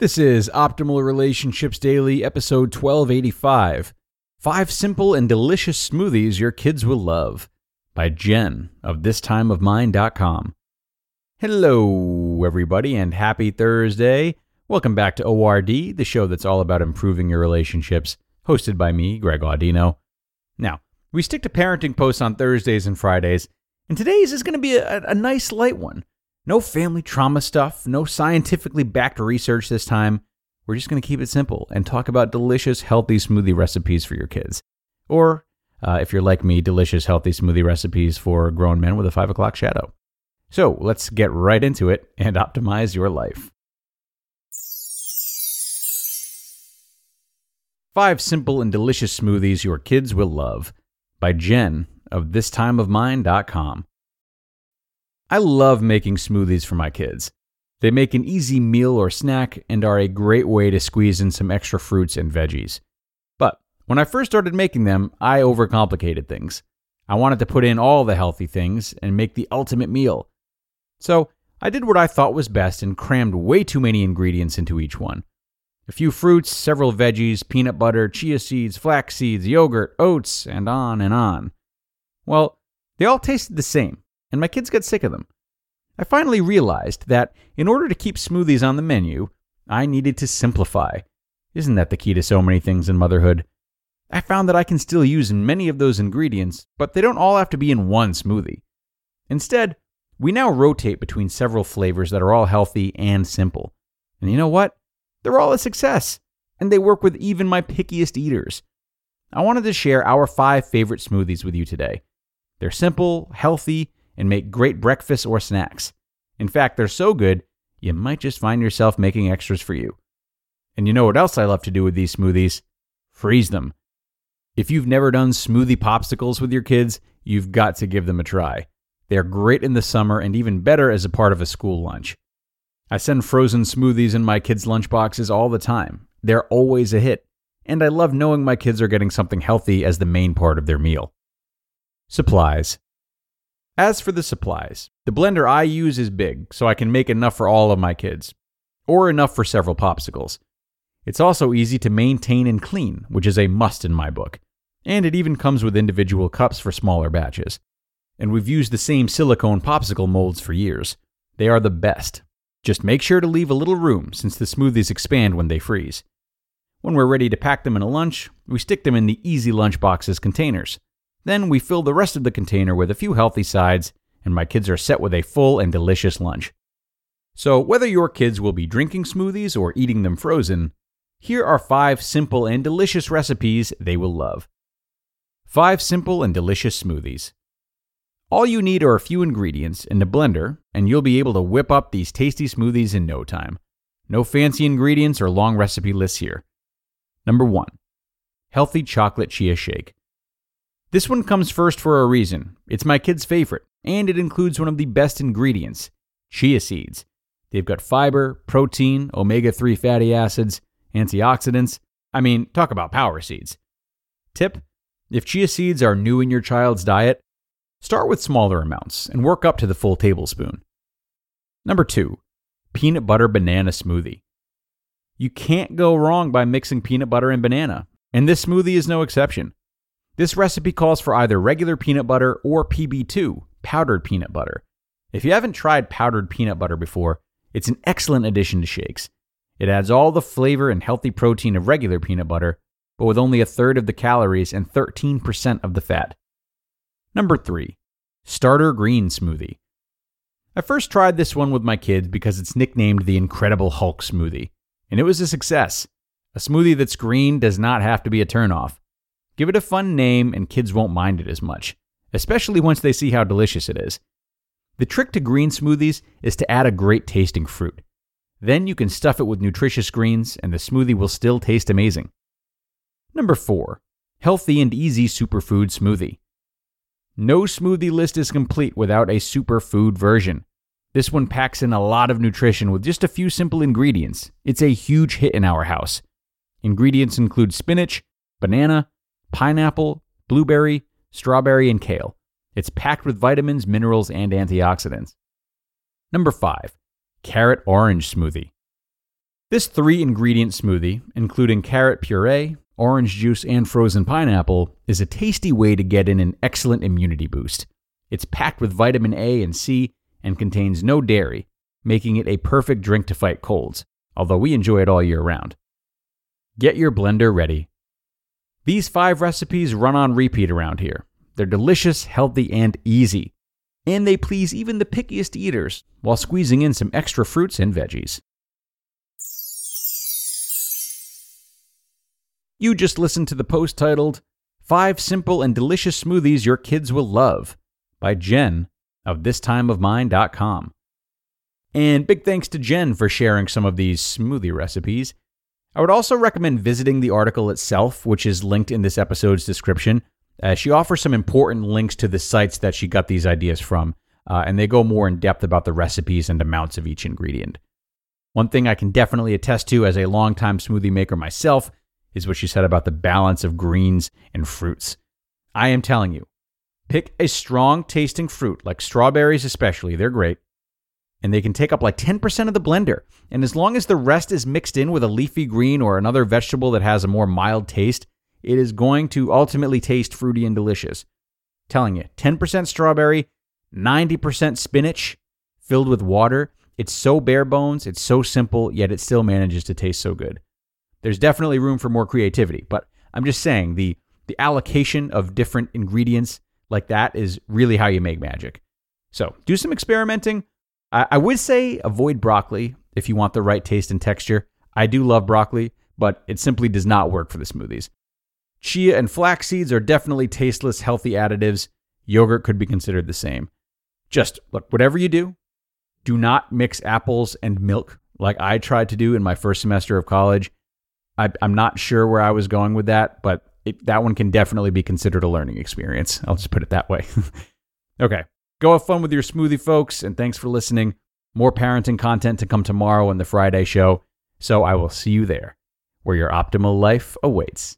This is Optimal Relationships Daily, episode 1285 Five Simple and Delicious Smoothies Your Kids Will Love by Jen of ThisTimeOfMine.com. Hello, everybody, and happy Thursday. Welcome back to ORD, the show that's all about improving your relationships, hosted by me, Greg Audino. Now, we stick to parenting posts on Thursdays and Fridays, and today's is going to be a, a nice light one. No family trauma stuff, no scientifically backed research this time. We're just going to keep it simple and talk about delicious, healthy smoothie recipes for your kids. Or, uh, if you're like me, delicious, healthy smoothie recipes for grown men with a 5 o'clock shadow. So let's get right into it and optimize your life. Five simple and delicious smoothies your kids will love by Jen of thistimeofmine.com. I love making smoothies for my kids. They make an easy meal or snack and are a great way to squeeze in some extra fruits and veggies. But when I first started making them, I overcomplicated things. I wanted to put in all the healthy things and make the ultimate meal. So I did what I thought was best and crammed way too many ingredients into each one. A few fruits, several veggies, peanut butter, chia seeds, flax seeds, yogurt, oats, and on and on. Well, they all tasted the same, and my kids got sick of them. I finally realized that in order to keep smoothies on the menu, I needed to simplify. Isn't that the key to so many things in motherhood? I found that I can still use many of those ingredients, but they don't all have to be in one smoothie. Instead, we now rotate between several flavors that are all healthy and simple. And you know what? They're all a success, and they work with even my pickiest eaters. I wanted to share our five favorite smoothies with you today. They're simple, healthy, and make great breakfasts or snacks. In fact, they're so good, you might just find yourself making extras for you. And you know what else I love to do with these smoothies? Freeze them. If you've never done smoothie popsicles with your kids, you've got to give them a try. They're great in the summer and even better as a part of a school lunch. I send frozen smoothies in my kids' lunchboxes all the time. They're always a hit, and I love knowing my kids are getting something healthy as the main part of their meal. Supplies. As for the supplies, the blender I use is big, so I can make enough for all of my kids, or enough for several popsicles. It's also easy to maintain and clean, which is a must in my book, and it even comes with individual cups for smaller batches. And we've used the same silicone popsicle molds for years. They are the best. Just make sure to leave a little room since the smoothies expand when they freeze. When we're ready to pack them in a lunch, we stick them in the Easy Lunch Boxes containers. Then we fill the rest of the container with a few healthy sides, and my kids are set with a full and delicious lunch. So, whether your kids will be drinking smoothies or eating them frozen, here are five simple and delicious recipes they will love. Five simple and delicious smoothies. All you need are a few ingredients and a blender, and you'll be able to whip up these tasty smoothies in no time. No fancy ingredients or long recipe lists here. Number one, healthy chocolate chia shake. This one comes first for a reason. It's my kid's favorite, and it includes one of the best ingredients chia seeds. They've got fiber, protein, omega 3 fatty acids, antioxidants. I mean, talk about power seeds. Tip If chia seeds are new in your child's diet, start with smaller amounts and work up to the full tablespoon. Number two, peanut butter banana smoothie. You can't go wrong by mixing peanut butter and banana, and this smoothie is no exception. This recipe calls for either regular peanut butter or PB2, powdered peanut butter. If you haven't tried powdered peanut butter before, it's an excellent addition to shakes. It adds all the flavor and healthy protein of regular peanut butter, but with only a third of the calories and 13% of the fat. Number 3. Starter Green Smoothie. I first tried this one with my kids because it's nicknamed the Incredible Hulk Smoothie, and it was a success. A smoothie that's green does not have to be a turnoff. Give it a fun name, and kids won't mind it as much, especially once they see how delicious it is. The trick to green smoothies is to add a great tasting fruit. Then you can stuff it with nutritious greens, and the smoothie will still taste amazing. Number 4. Healthy and Easy Superfood Smoothie. No smoothie list is complete without a superfood version. This one packs in a lot of nutrition with just a few simple ingredients. It's a huge hit in our house. Ingredients include spinach, banana, pineapple, blueberry, strawberry, and kale. It's packed with vitamins, minerals, and antioxidants. Number 5. Carrot Orange Smoothie. This three ingredient smoothie, including carrot puree, orange juice, and frozen pineapple, is a tasty way to get in an excellent immunity boost. It's packed with vitamin A and C and contains no dairy, making it a perfect drink to fight colds, although we enjoy it all year round. Get your blender ready. These five recipes run on repeat around here. They're delicious, healthy, and easy. And they please even the pickiest eaters while squeezing in some extra fruits and veggies. You just listened to the post titled Five Simple and Delicious Smoothies Your Kids Will Love by Jen of thistimeofmine.com. And big thanks to Jen for sharing some of these smoothie recipes. I would also recommend visiting the article itself, which is linked in this episode's description. Uh, she offers some important links to the sites that she got these ideas from, uh, and they go more in depth about the recipes and amounts of each ingredient. One thing I can definitely attest to as a longtime smoothie maker myself is what she said about the balance of greens and fruits. I am telling you, pick a strong tasting fruit, like strawberries especially, they're great, and they can take up like 10% of the blender. And as long as the rest is mixed in with a leafy green or another vegetable that has a more mild taste, it is going to ultimately taste fruity and delicious. Telling you, 10% strawberry, 90% spinach filled with water. It's so bare bones, it's so simple, yet it still manages to taste so good. There's definitely room for more creativity, but I'm just saying the the allocation of different ingredients like that is really how you make magic. So do some experimenting. I, I would say avoid broccoli if you want the right taste and texture. I do love broccoli, but it simply does not work for the smoothies. Chia and flax seeds are definitely tasteless, healthy additives. Yogurt could be considered the same. Just look, whatever you do, do not mix apples and milk like I tried to do in my first semester of college. I, am not sure where I was going with that, but it, that one can definitely be considered a learning experience. I'll just put it that way. okay. Go have fun with your smoothie, folks, and thanks for listening. More parenting content to come tomorrow on the Friday show. So I will see you there, where your optimal life awaits.